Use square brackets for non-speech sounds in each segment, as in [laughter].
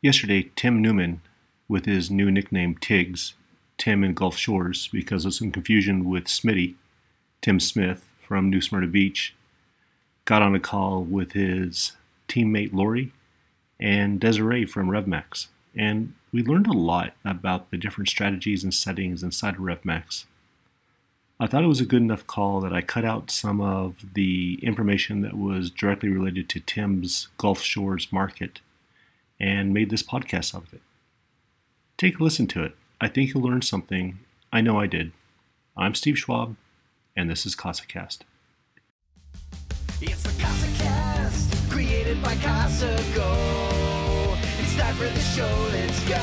Yesterday, Tim Newman, with his new nickname TIGS, Tim in Gulf Shores, because of some confusion with Smitty, Tim Smith from New Smyrna Beach, got on a call with his teammate Lori and Desiree from RevMax. And we learned a lot about the different strategies and settings inside of RevMax. I thought it was a good enough call that I cut out some of the information that was directly related to Tim's Gulf Shores market and made this podcast out of it. Take a listen to it. I think you'll learn something. I know I did. I'm Steve Schwab, and this is CasaCast. It's the CasaCast, created by Casa Go. It's time for the show, let's go!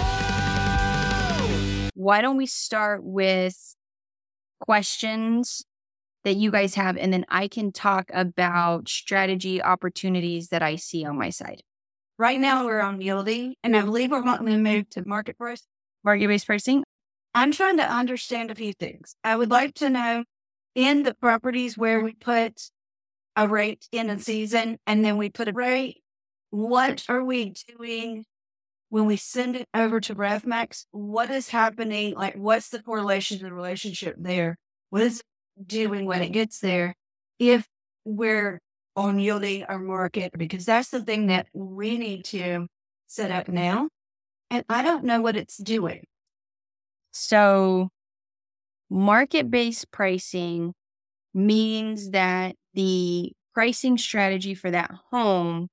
Why don't we start with questions that you guys have, and then I can talk about strategy opportunities that I see on my side. Right now, we're on yielding, and I believe we're wanting to move to market price. Market based pricing. I'm trying to understand a few things. I would like to know in the properties where we put a rate in a season and then we put a rate, what are we doing when we send it over to RevMax? What is happening? Like, what's the correlation to the relationship there? What is doing when it gets there? If we're on yielding our market, because that's the thing that we need to set up now. And I don't know what it's doing. So, market based pricing means that the pricing strategy for that home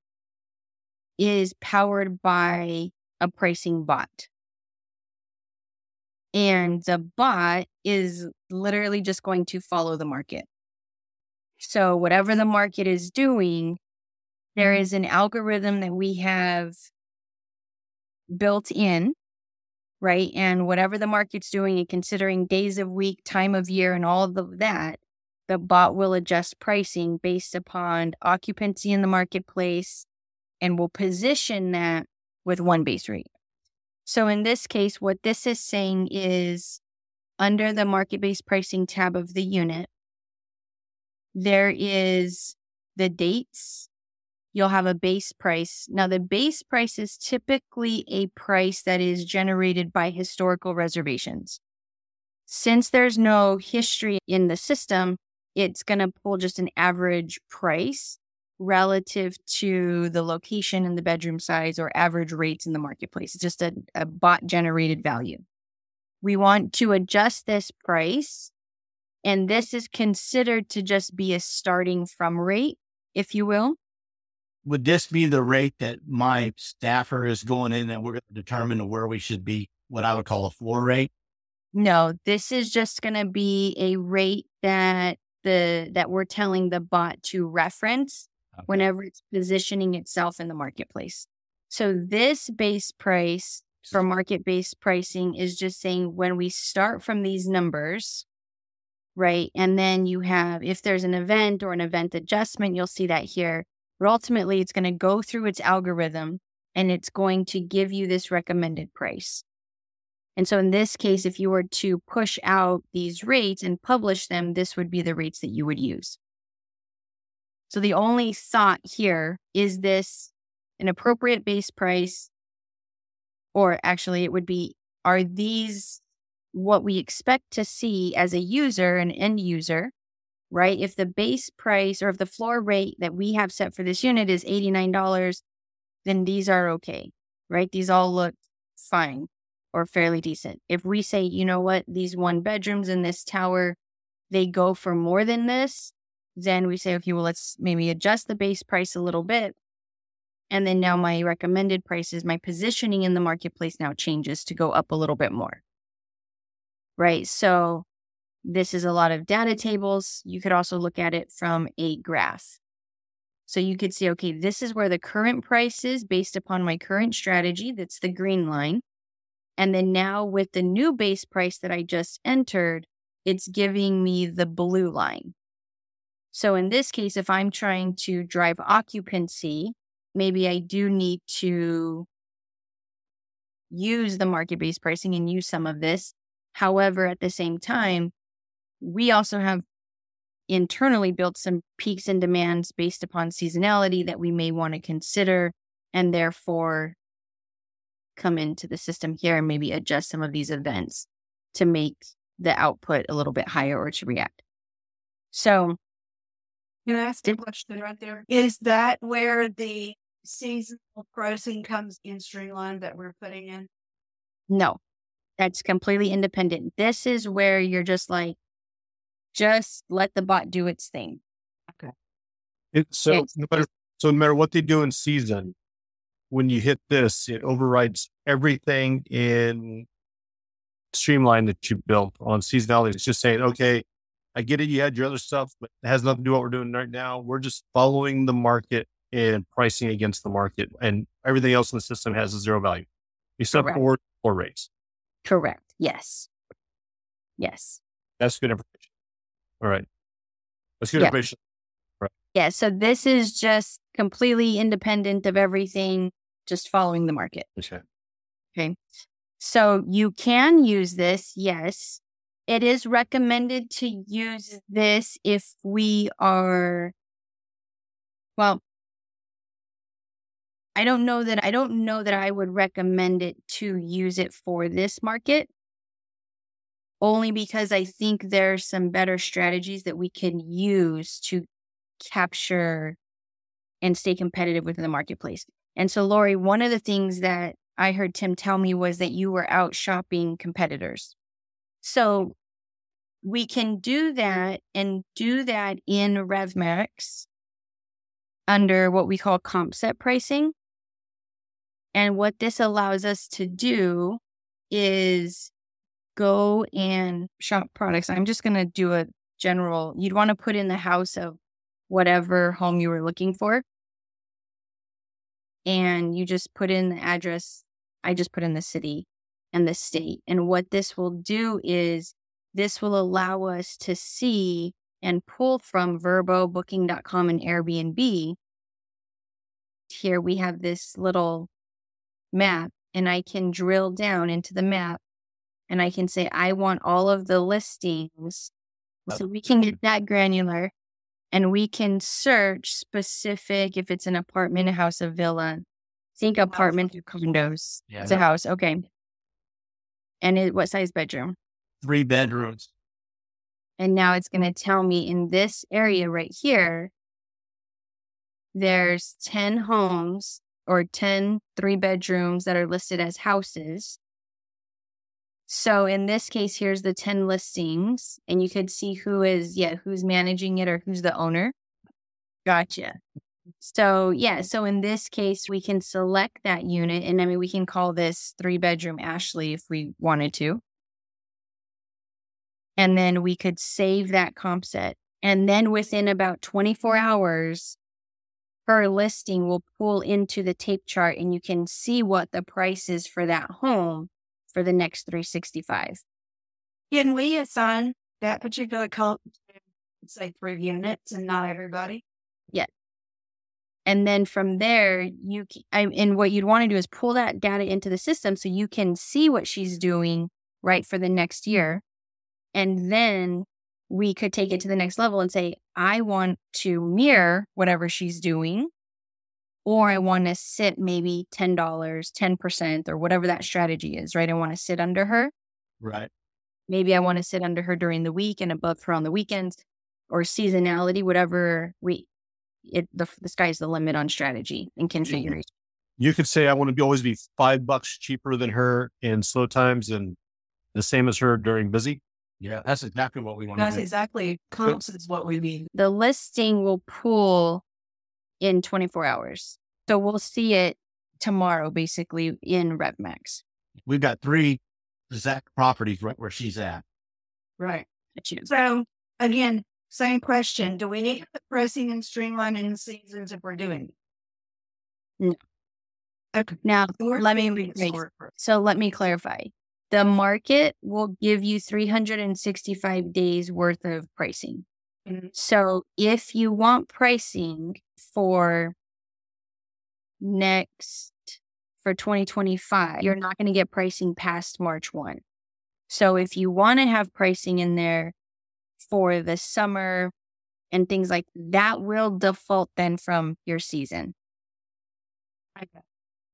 is powered by a pricing bot. And the bot is literally just going to follow the market. So, whatever the market is doing, there mm-hmm. is an algorithm that we have built in, right? And whatever the market's doing and considering days of week, time of year, and all of that, the bot will adjust pricing based upon occupancy in the marketplace and will position that with one base rate. So in this case, what this is saying is under the market based pricing tab of the unit, there is the dates. You'll have a base price. Now, the base price is typically a price that is generated by historical reservations. Since there's no history in the system, it's going to pull just an average price relative to the location and the bedroom size or average rates in the marketplace. It's just a, a bot generated value. We want to adjust this price, and this is considered to just be a starting from rate, if you will. Would this be the rate that my staffer is going in and we're going to determine where we should be, what I would call a floor rate? No, this is just going to be a rate that the that we're telling the bot to reference okay. whenever it's positioning itself in the marketplace. So this base price for market based pricing is just saying when we start from these numbers, right? And then you have, if there's an event or an event adjustment, you'll see that here. But ultimately, it's going to go through its algorithm and it's going to give you this recommended price. And so in this case, if you were to push out these rates and publish them, this would be the rates that you would use. So the only thought here is this an appropriate base price? Or actually, it would be are these what we expect to see as a user, an end user, right? If the base price or if the floor rate that we have set for this unit is $89, then these are okay, right? These all look fine or fairly decent. If we say, you know what, these one bedrooms in this tower, they go for more than this, then we say, okay, well, let's maybe adjust the base price a little bit. And then now my recommended prices, my positioning in the marketplace now changes to go up a little bit more. Right. So this is a lot of data tables. You could also look at it from a graph. So you could see, okay, this is where the current price is based upon my current strategy. That's the green line. And then now with the new base price that I just entered, it's giving me the blue line. So in this case, if I'm trying to drive occupancy, maybe I do need to use the market based pricing and use some of this. However, at the same time, we also have internally built some peaks and demands based upon seasonality that we may want to consider. And therefore, come into the system here and maybe adjust some of these events to make the output a little bit higher or to react. So Can I ask a question right there? Is that where the seasonal pricing comes in streamline that we're putting in? No, that's completely independent. This is where you're just like, just let the bot do its thing. It, so It's- no matter so no matter what they do in season, when you hit this, it overrides everything in Streamline that you built on seasonality. It's just saying, okay, I get it. You had your other stuff, but it has nothing to do with what we're doing right now. We're just following the market and pricing against the market, and everything else in the system has a zero value, except Correct. for or rates. Correct. Yes. Yes. That's good information. All right, that's good Yeah. information. Yeah. So this is just completely independent of everything, just following the market. Okay. Okay. So you can use this. Yes. It is recommended to use this if we are, well, I don't know that I don't know that I would recommend it to use it for this market. Only because I think there's some better strategies that we can use to capture and stay competitive within the marketplace. And so, Lori, one of the things that I heard Tim tell me was that you were out shopping competitors. So we can do that and do that in RevMax under what we call comp set pricing. And what this allows us to do is go and shop products. I'm just going to do a general, you'd want to put in the house of whatever home you were looking for. And you just put in the address. I just put in the city and the state. And what this will do is this will allow us to see and pull from Vrbo, Booking.com, and Airbnb. Here we have this little map, and I can drill down into the map and I can say, I want all of the listings. So we can get that granular and we can search specific if it's an apartment, a house, a villa. Think apartment or condos. Yeah. It's a house. Okay. And it, what size bedroom? Three bedrooms. And now it's going to tell me in this area right here, there's 10 homes or 10 three bedrooms that are listed as houses. So in this case, here's the 10 listings, and you could see who is, yeah, who's managing it or who's the owner. Gotcha. So, yeah, so in this case, we can select that unit, and I mean, we can call this three bedroom Ashley if we wanted to. And then we could save that comp set. And then within about 24 hours, her listing will pull into the tape chart and you can see what the price is for that home for the next 365. Can we assign that particular comp to, say, three units and not everybody? Yeah. And then from there, you I, and what you'd want to do is pull that data into the system so you can see what she's doing right for the next year. And then we could take it to the next level and say, I want to mirror whatever she's doing, or I want to sit maybe $10, 10%, or whatever that strategy is, right? I want to sit under her. Right. Maybe I want to sit under her during the week and above her on the weekends or seasonality, whatever we, it, the, the sky's the limit on strategy and configuration. You could say I want to be always be five bucks cheaper than her in slow times and the same as her during busy. Yeah. That's exactly what we want That's to do. exactly comps is what we mean. The listing will pull in 24 hours. So we'll see it tomorrow, basically in RevMax. We've got three exact properties right where she's at. Right. So again, same question. Do we need to put pricing and streamlining the seasons if we're doing? it? No. Okay. Now, let me moving rephrase. forward for- So let me clarify. The market will give you 365 days worth of pricing. Mhm. So if you want pricing for next for 2025, you're not going to get pricing past March 1. So if you want to have pricing in there for the summer and things like that will default then from your season. Okay.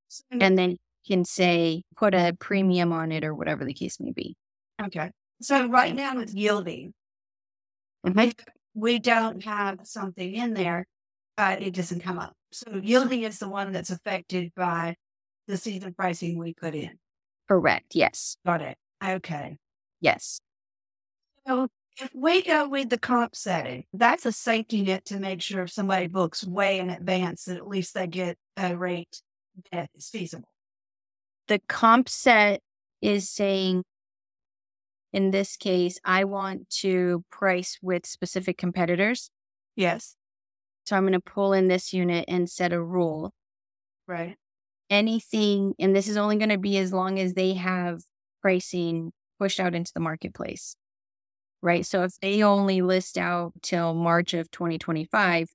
So And then can say put a premium on it or whatever the case may be. Okay. So right now it's yielding. If we don't have something in there, uh, it doesn't come up. So yielding is the one that's affected by the season pricing we put in. Correct. Yes. Got it. Okay. Yes. So if we go with the comp setting, that's a safety net to make sure if somebody books way in advance that at least they get a rate that is feasible. The comp set is saying, in this case, I want to price with specific competitors. Yes. So I'm going to pull in this unit and set a rule. Right. Anything, and this is only going to be as long as they have pricing pushed out into the marketplace. Right. So if they only list out till March of 2025,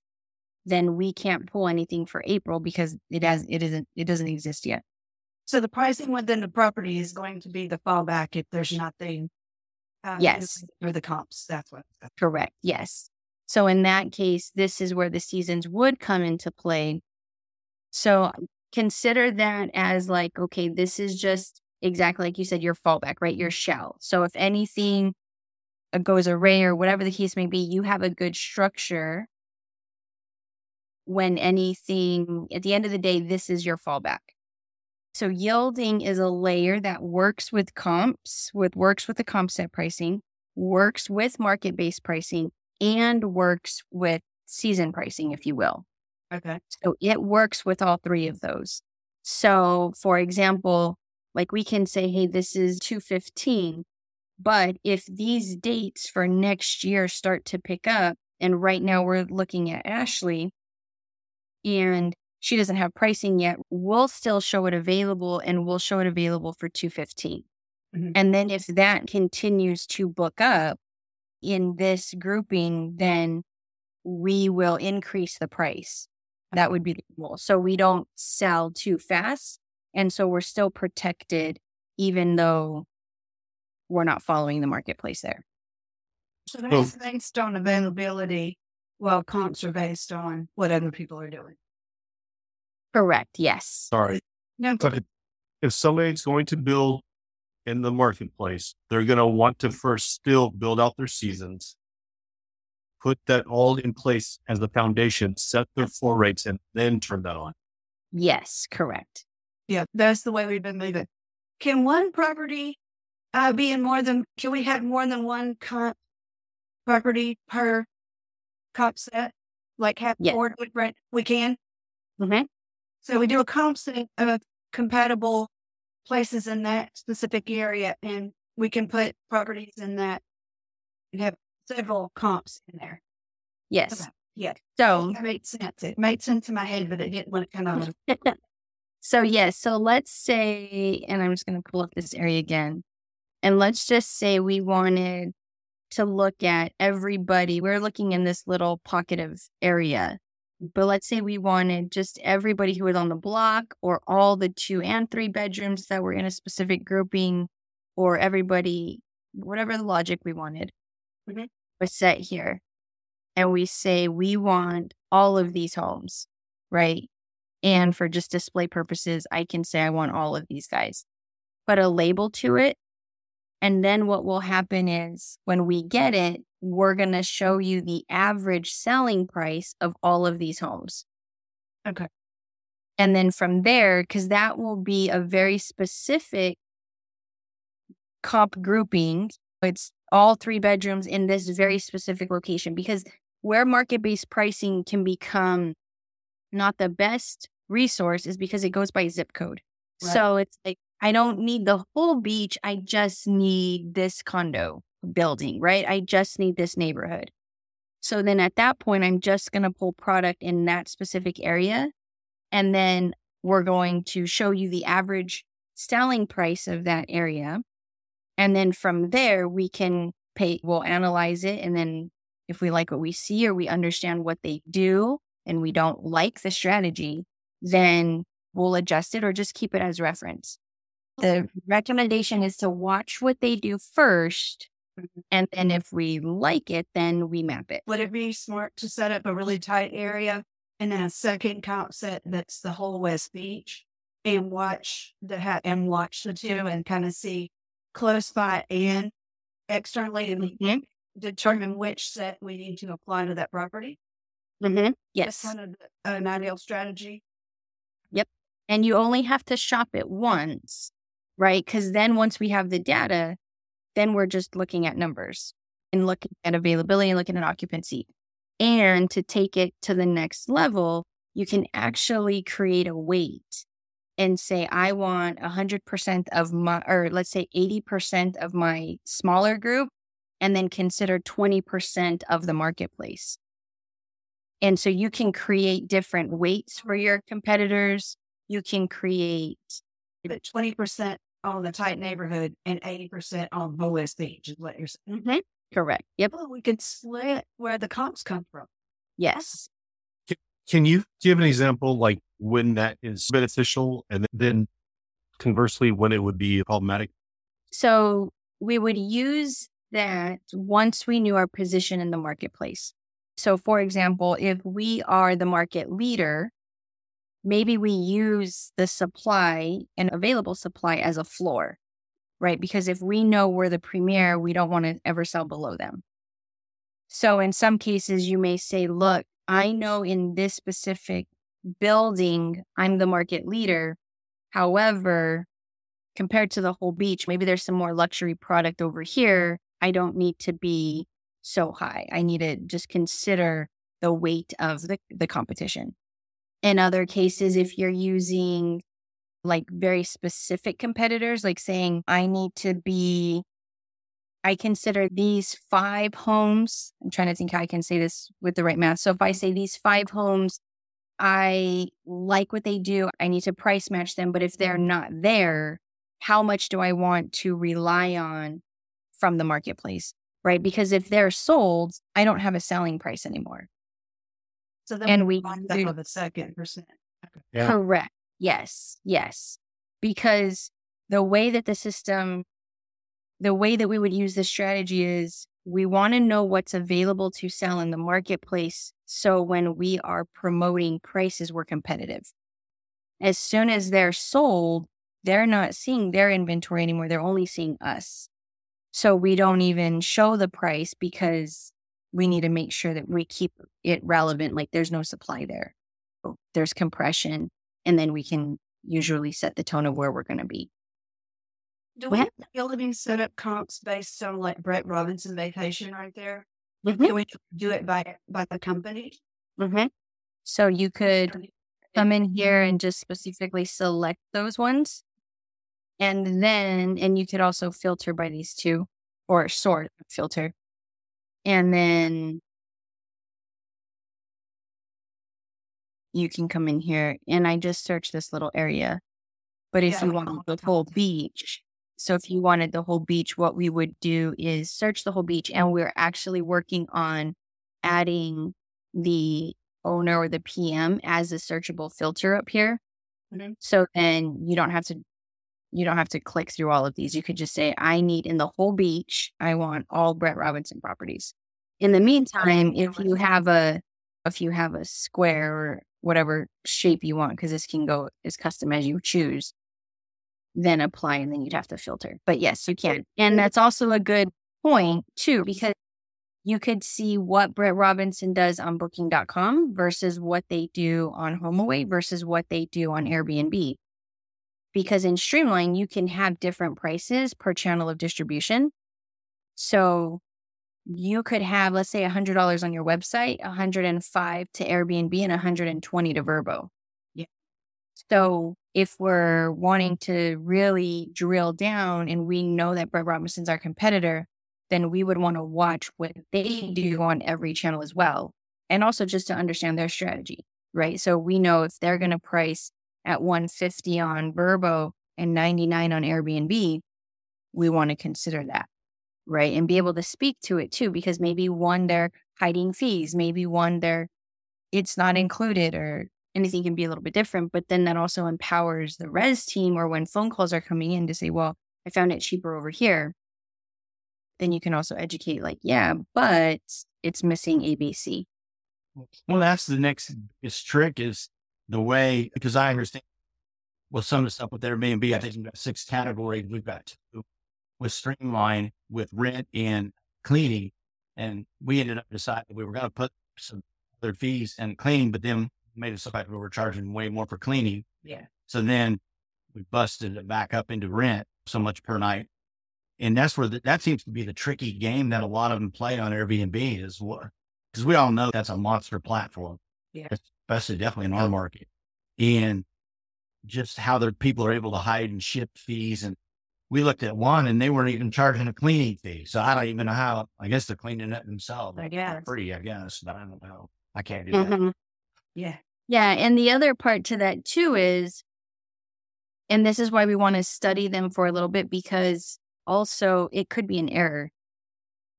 then we can't pull anything for April because it has it isn't it doesn't exist yet. So the pricing within the property is going to be the fallback if there's nothing. Uh, Yes. Or the comps. That's what. Correct. Yes. So in that case, this is where the seasons would come into play. So consider that as like, okay, this is just exactly like you said, your fallback, right? Your shell. So if anything uh, goes array or whatever the case may be, you have a good structure when anything, at the end of the day, this is your fallback. So yielding is a layer that works with comps, with works with the comp set pricing, works with market based pricing, and works with season pricing, if you will. Okay. So it works with all three of those. So, for example, like we can say, hey, this is 215. But if these dates for next year start to pick up, and right now we're looking at Ashley and she doesn't have pricing yet, we'll still show it available and we'll show it available for 215. Mhm. And then if that continues to book up in this grouping, then we will increase the price. That would be the goal. So we don't sell too fast. And so we're still protected, even though we're not following the marketplace there. So that's based on availability, while comps are based on what other people are doing. Correct. Yes. Sorry. No, But if, if somebody's going to build in the marketplace, they're going to want to first still build out their seasons, put that all in place as the foundation, set their floor rates, and then turn that on. Yes. Correct. yeah, that's the way we've been moving. Can one property uh, be in more than? Can we have more than one comp property per comp set? Like have Yes. four different? We can. Mhm. So we do a comp set of uh, compatible places in that specific area, and we can put properties in that and have several comps in there. Yes. Okay. Yeah, So, that made sense. It made sense in my head, but it didn't when it kind of. so yes. So let's say, and I'm just going to pull up this area again. And let's just say we wanted to look at everybody. We're looking in this little pocket of area. But let's say we wanted just everybody who was on the block or all the two and three bedrooms that were in a specific grouping or everybody, whatever the logic we wanted Mhm. was set here. And we say we want all of these homes, right? And for just display purposes, I can say I want all of these guys. Put a label to it. And then what will happen is when we get it, we're going to show you the average selling price of all of these homes. Okay. And then from there, because that will be a very specific comp grouping, it's all three bedrooms in this very specific location because where market based pricing can become not the best resource is because it goes by zip code. Right. So it's like, I don't need the whole beach. I just need this condo building, right? I just need this neighborhood. So then at that point, I'm just going to pull product in that specific area. And then we're going to show you the average selling price of that area. And then from there, we can pay, we'll analyze it. And then if we like what we see or we understand what they do and we don't like the strategy, then we'll adjust it or just keep it as reference. The recommendation is to watch what they do first. And then if we like it, then we map it. Would it be smart to set up a really tight area and then a second comp set that's the whole West Beach? and watch the ha- and watch the two and kind of see close by and externally and Mhm. determine which set we need to apply to that property. Mm-hmm. That's Yes. kind of an ideal strategy. Yep. And you only have to shop it once, right? Because then once we have the data, then we're just looking at numbers and looking at availability and looking at occupancy. And to take it to the next level, you can actually create a weight and say, I want 100% of my, or let's say 80% of my smaller group, and then consider 20% of the marketplace. And so you can create different weights for your competitors. You can create, twenty percent on the tight neighborhood and eighty percent on the West Beach is what you're saying. correct. Yep. Well, we can split where the comps come from. Yes. Can you give an example like when that is beneficial and then conversely when it would be problematic? So we would use that once we knew our position in the marketplace. So, for example, if we are the market leader, maybe we use the supply and available supply as a floor, right? Because if we know we're the premier, we don't want to ever sell below them. So, in some cases, you may say, look, I know in this specific building, I'm the market leader. However, compared to the whole beach, maybe there's some more luxury product over here. I don't need to be so high. I need to just consider the weight of the, the competition. In other cases, if you're using like very specific competitors, like saying, I need to be, I consider these five homes. I'm trying to think how I can say this with the right math. So if I say these five homes, I like what they do, I need to price match them. But if they're mm-hmm. not there, how much do I want to rely on from the marketplace? Right. Because if they're sold, I don't have a selling price anymore. So then And we combine do- that a second percent. Yeah. Correct. Yes. Yes. Because the way that the system, the way that we would use this strategy is we want to know what's available to sell in the marketplace. So when we are promoting prices, we're competitive. As soon as they're sold, they're not seeing their inventory anymore. They're only seeing us. So we don't even show the price because we need to make sure that we keep it relevant. Like there's no supply there. There's compression and then we can usually set the tone of where we're going to be. Do we have to set up comps based on like Brett Robinson vacation right there? Mhm. Can we do it by by the company? Mm-hmm. So you could come in here and just specifically select those ones. And then, and you could also filter by these two or sort filter. And then you can come in here and I just search this little area. But if Yeah, you want the whole beach, so if you wanted the whole beach, what we would do is search the whole beach and we're actually working on adding the owner or the PM as a searchable filter up here. Mhm. So then you don't have to you don't have to click through all of these. You could just say, I need in the whole beach, I want all Brett Robinson properties. In the meantime, if you have a if you have a square or whatever shape you want, because this can go as custom as you choose, then apply and then you'd have to filter. But yes, you can. And that's also a good point too, because you could see what Brett Robinson does on booking.com versus what they do on HomeAway versus what they do on Airbnb. Because in Streamline, you can have different prices per channel of distribution. So you could have, let's say, $100 on your website, 105 to Airbnb, and 120 to Vrbo. Yeah. So if we're wanting to really drill down and we know that Brett Robinson's our competitor, then we would want to watch what they do on every channel as well. And also just to understand their strategy, right? So we know if they're going to price at 150 on Vrbo and 99 on Airbnb, we want to consider that, right? And be able to speak to it too, because maybe one, they're hiding fees, maybe one, they're, it's not included or anything can be a little bit different. But then that also empowers the res team or when phone calls are coming in to say, well, I found it cheaper over here. Then you can also educate, like, yeah, but it's missing ABC. Well, that's the next trick is the way, because I understand with some of the stuff with Airbnb, I think we've got six categories. We've got two with Streamline, with rent and cleaning. And we ended up deciding we were going to put some other fees and cleaning, but then made it so that we were charging way more for cleaning. Yeah. So then we busted it back up into rent so much per night. And that's where the, that seems to be the tricky game that a lot of them play on Airbnb is what, because we all know that's a monster platform. Yeah. Especially definitely in our market. And just how the people are able to hide and ship fees. And we looked at one and they weren't even charging a cleaning fee. So I don't even know how, I guess they're cleaning it themselves. I guess. Free, I guess, but I don't know. I can't do that. Mhm. Yeah. Yeah. And the other part to that too is, and this is why we want to study them for a little bit because also it could be an error,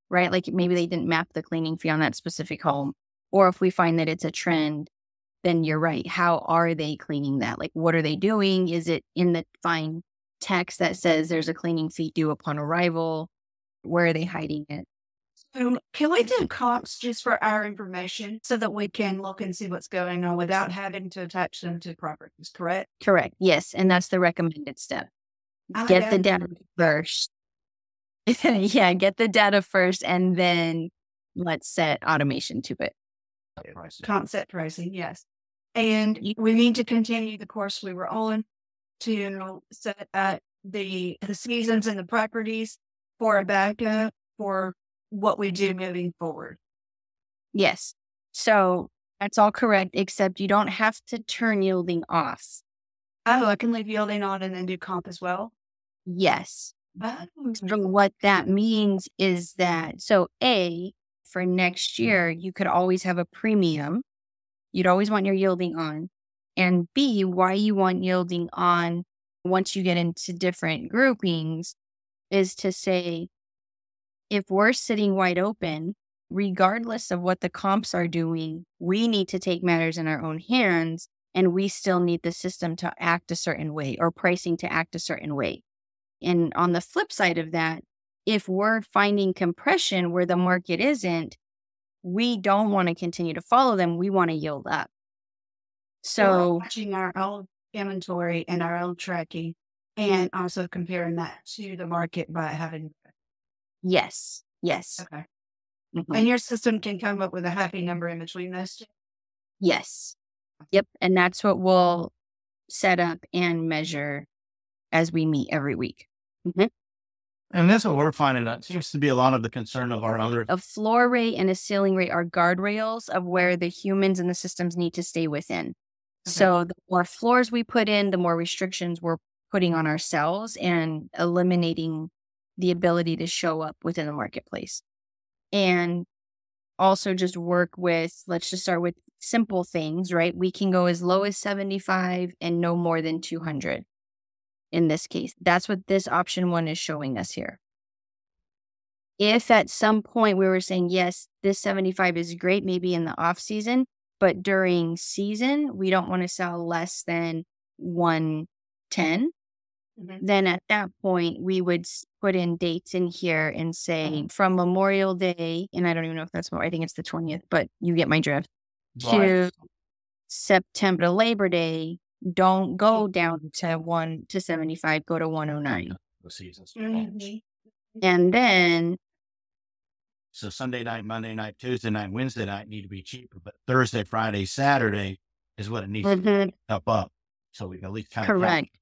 right? Like maybe they didn't map the cleaning fee on that specific home. Or if we find that it's a trend, then you're right. How are they cleaning that? Like, what are they doing? Is it in the fine text that says there's a cleaning fee due upon arrival? Where are they hiding it? So can we do comps just for our information so that we can look and see what's going on without having to attach them to properties, correct? Correct. Yes. And that's the recommended step. I get the data first. [laughs] yeah, get the data first and then let's set automation to it. Comp set pricing, yes. And we need to continue the course we were on to set up the, the seasons and the properties for a backup for what we do moving forward. Yes. So that's all correct, except you don't have to turn yielding off. Oh, I can leave yielding on and then do comp as well. Yes. Oh. But what that means is that, so A, for next year, you could always have a premium. You'd always want your yielding on. And B, why you want yielding on once you get into different groupings is to say, if we're sitting wide open, regardless of what the comps are doing, we need to take matters in our own hands and we still need the system to act a certain way or pricing to act a certain way. And on the flip side of that, if we're finding compression where the market isn't, we don't want to continue to follow them. We want to yield up. we're So, watching our own inventory and our own tracking and also comparing that to the market by having yes, yes, okay. mhm, And your system can come up with a happy number in between those two. yes. Yep. And that's what we'll set up and measure as we meet every week. And that's what we're finding. That seems to be a lot of the concern of our other. A floor rate and a ceiling rate are guardrails of where the humans and the systems need to stay within. So the more floors we put in, the more restrictions we're putting on ourselves and eliminating the ability to show up within the marketplace. And also just work with, let's just start with simple things, right? We can go as low as 75 and no more than 200 in this case. That's what this option one is showing us here. If at some point we were saying, yes, this 75 is great, maybe in the off season, but during season, we don't want to sell less than 110, Mhm. then at that point, we would put in dates in here and say from Memorial Day, and I don't even know if that's, I think it's the 20th, but you get my drift, to September, Labor Day, don't go down to one to 75, go to 109. The seasons. Mhm. And then, So Sunday night, Monday night, Tuesday night, Wednesday night need to be cheaper, but Thursday, Friday, Saturday is what it needs to Mhm, up up. So we can at least kind of correct.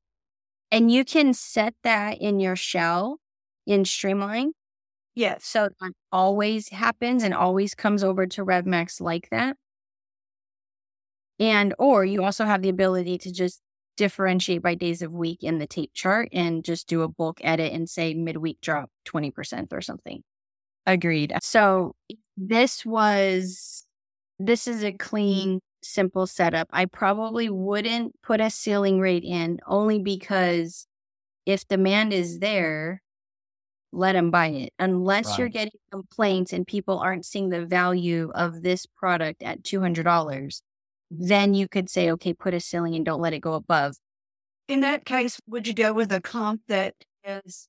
And you can set that in your shell in Streamline. Yes. So that always happens and always comes over to RevMax like that. And or you also have the ability to just differentiate by days of week in the tape chart and just do a bulk edit and say midweek drop 20% or something. Agreed. So this was this is a clean, simple setup. I probably wouldn't put a ceiling rate in only because if demand is there, let them buy it. Unless you're getting complaints and people aren't seeing the value of this product at $200, then you could say, okay, put a ceiling and don't let it go above. In that case, would you go with a comp that is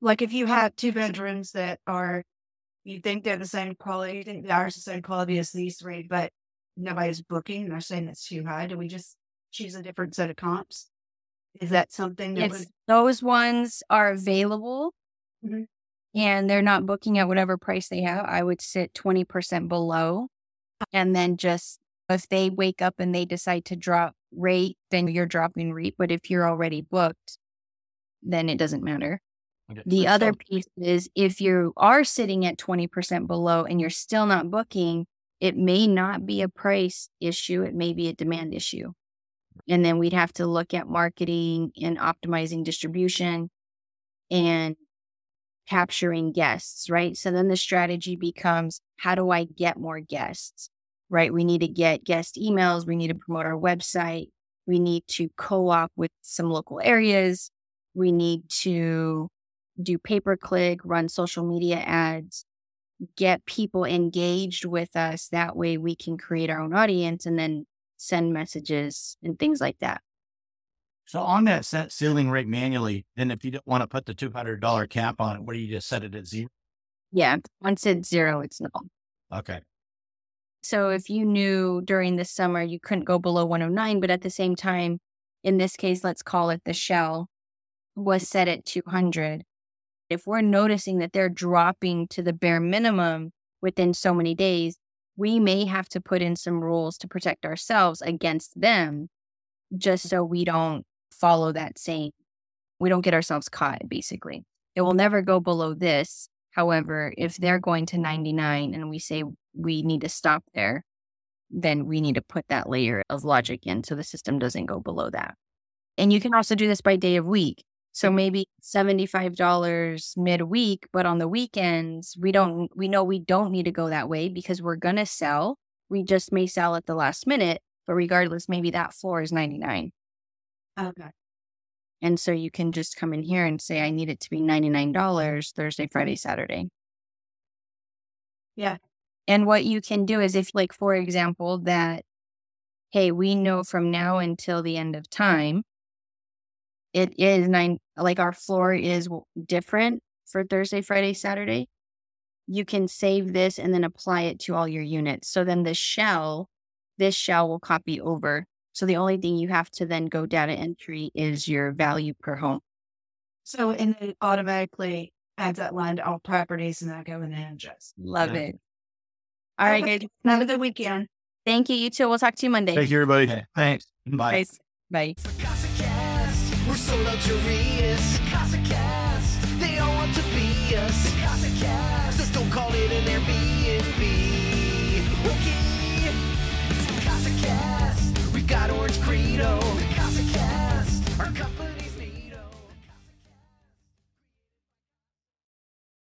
like if you have two bedrooms that are you think they're the same quality, you think ours the same quality as these three, but nobody's booking, they're saying it's too high. Do we just choose a different set of comps? Is that something that would, those ones are available Mhm. and they're not booking at whatever price they have, I would sit 20% below. And then just if they wake up and they decide to drop rate, then you're dropping rate. But if you're already booked, then it doesn't matter. Okay. The other piece is if you are sitting at 20% below and you're still not booking, it may not be a price issue, it may be a demand issue. And then we'd have to look at marketing and optimizing distribution and capturing guests, right? So then the strategy becomes how do I get more guests, right? We need to get guest emails, we need to promote our website, we need to co op with some local areas, we need to do pay per click, run social media ads, get people engaged with us. That way we can create our own audience and then send messages and things like that. So on that set ceiling rate manually, then if you don't want to put the two hundred dollar cap on it, what do you just set it at zero? Yeah. Once it's zero, it's null. Okay. So if you knew during the summer you couldn't go below 109, but at the same time, in this case, let's call it the shell was set at 200. If we're noticing that they're dropping to the bare minimum within so many days, we may have to put in some rules to protect ourselves against them just so we don't follow that same, we don't get ourselves caught, basically. It will never go below this. However, if they're going to 99 and we say we need to stop there, then we need to put that layer of logic in so the system doesn't go below that. And you can also do this by day of week. So maybe $75 midweek, but on the weekends, we don't we know we don't need to go that way because we're going to sell. We just may sell at the last minute, but regardless, maybe that floor is 99. okay. And so you can just come in here and say I need it to be $99 Thursday, Friday, Saturday. Yeah. And what you can do is if like for example that hey, we know from now until the end of time it is nine like our floor is different for Thursday, Friday, Saturday. You can save this and then apply it to all your units. So then the shell, this shell will copy over. So the only thing you have to then go data entry is your value per home. So, and it automatically adds that line to all properties and I go in and adjust. Love Yeah. it. All right, guys. Have a good weekend. Thank you. You too. We'll talk to you Monday. Thank you, everybody. Okay. Thanks. Bye. Bye. We're so luxurious. Cast, they all want to be us. Cast, don't call it an Airbnb. Okay. Cast, we got Orange Credo.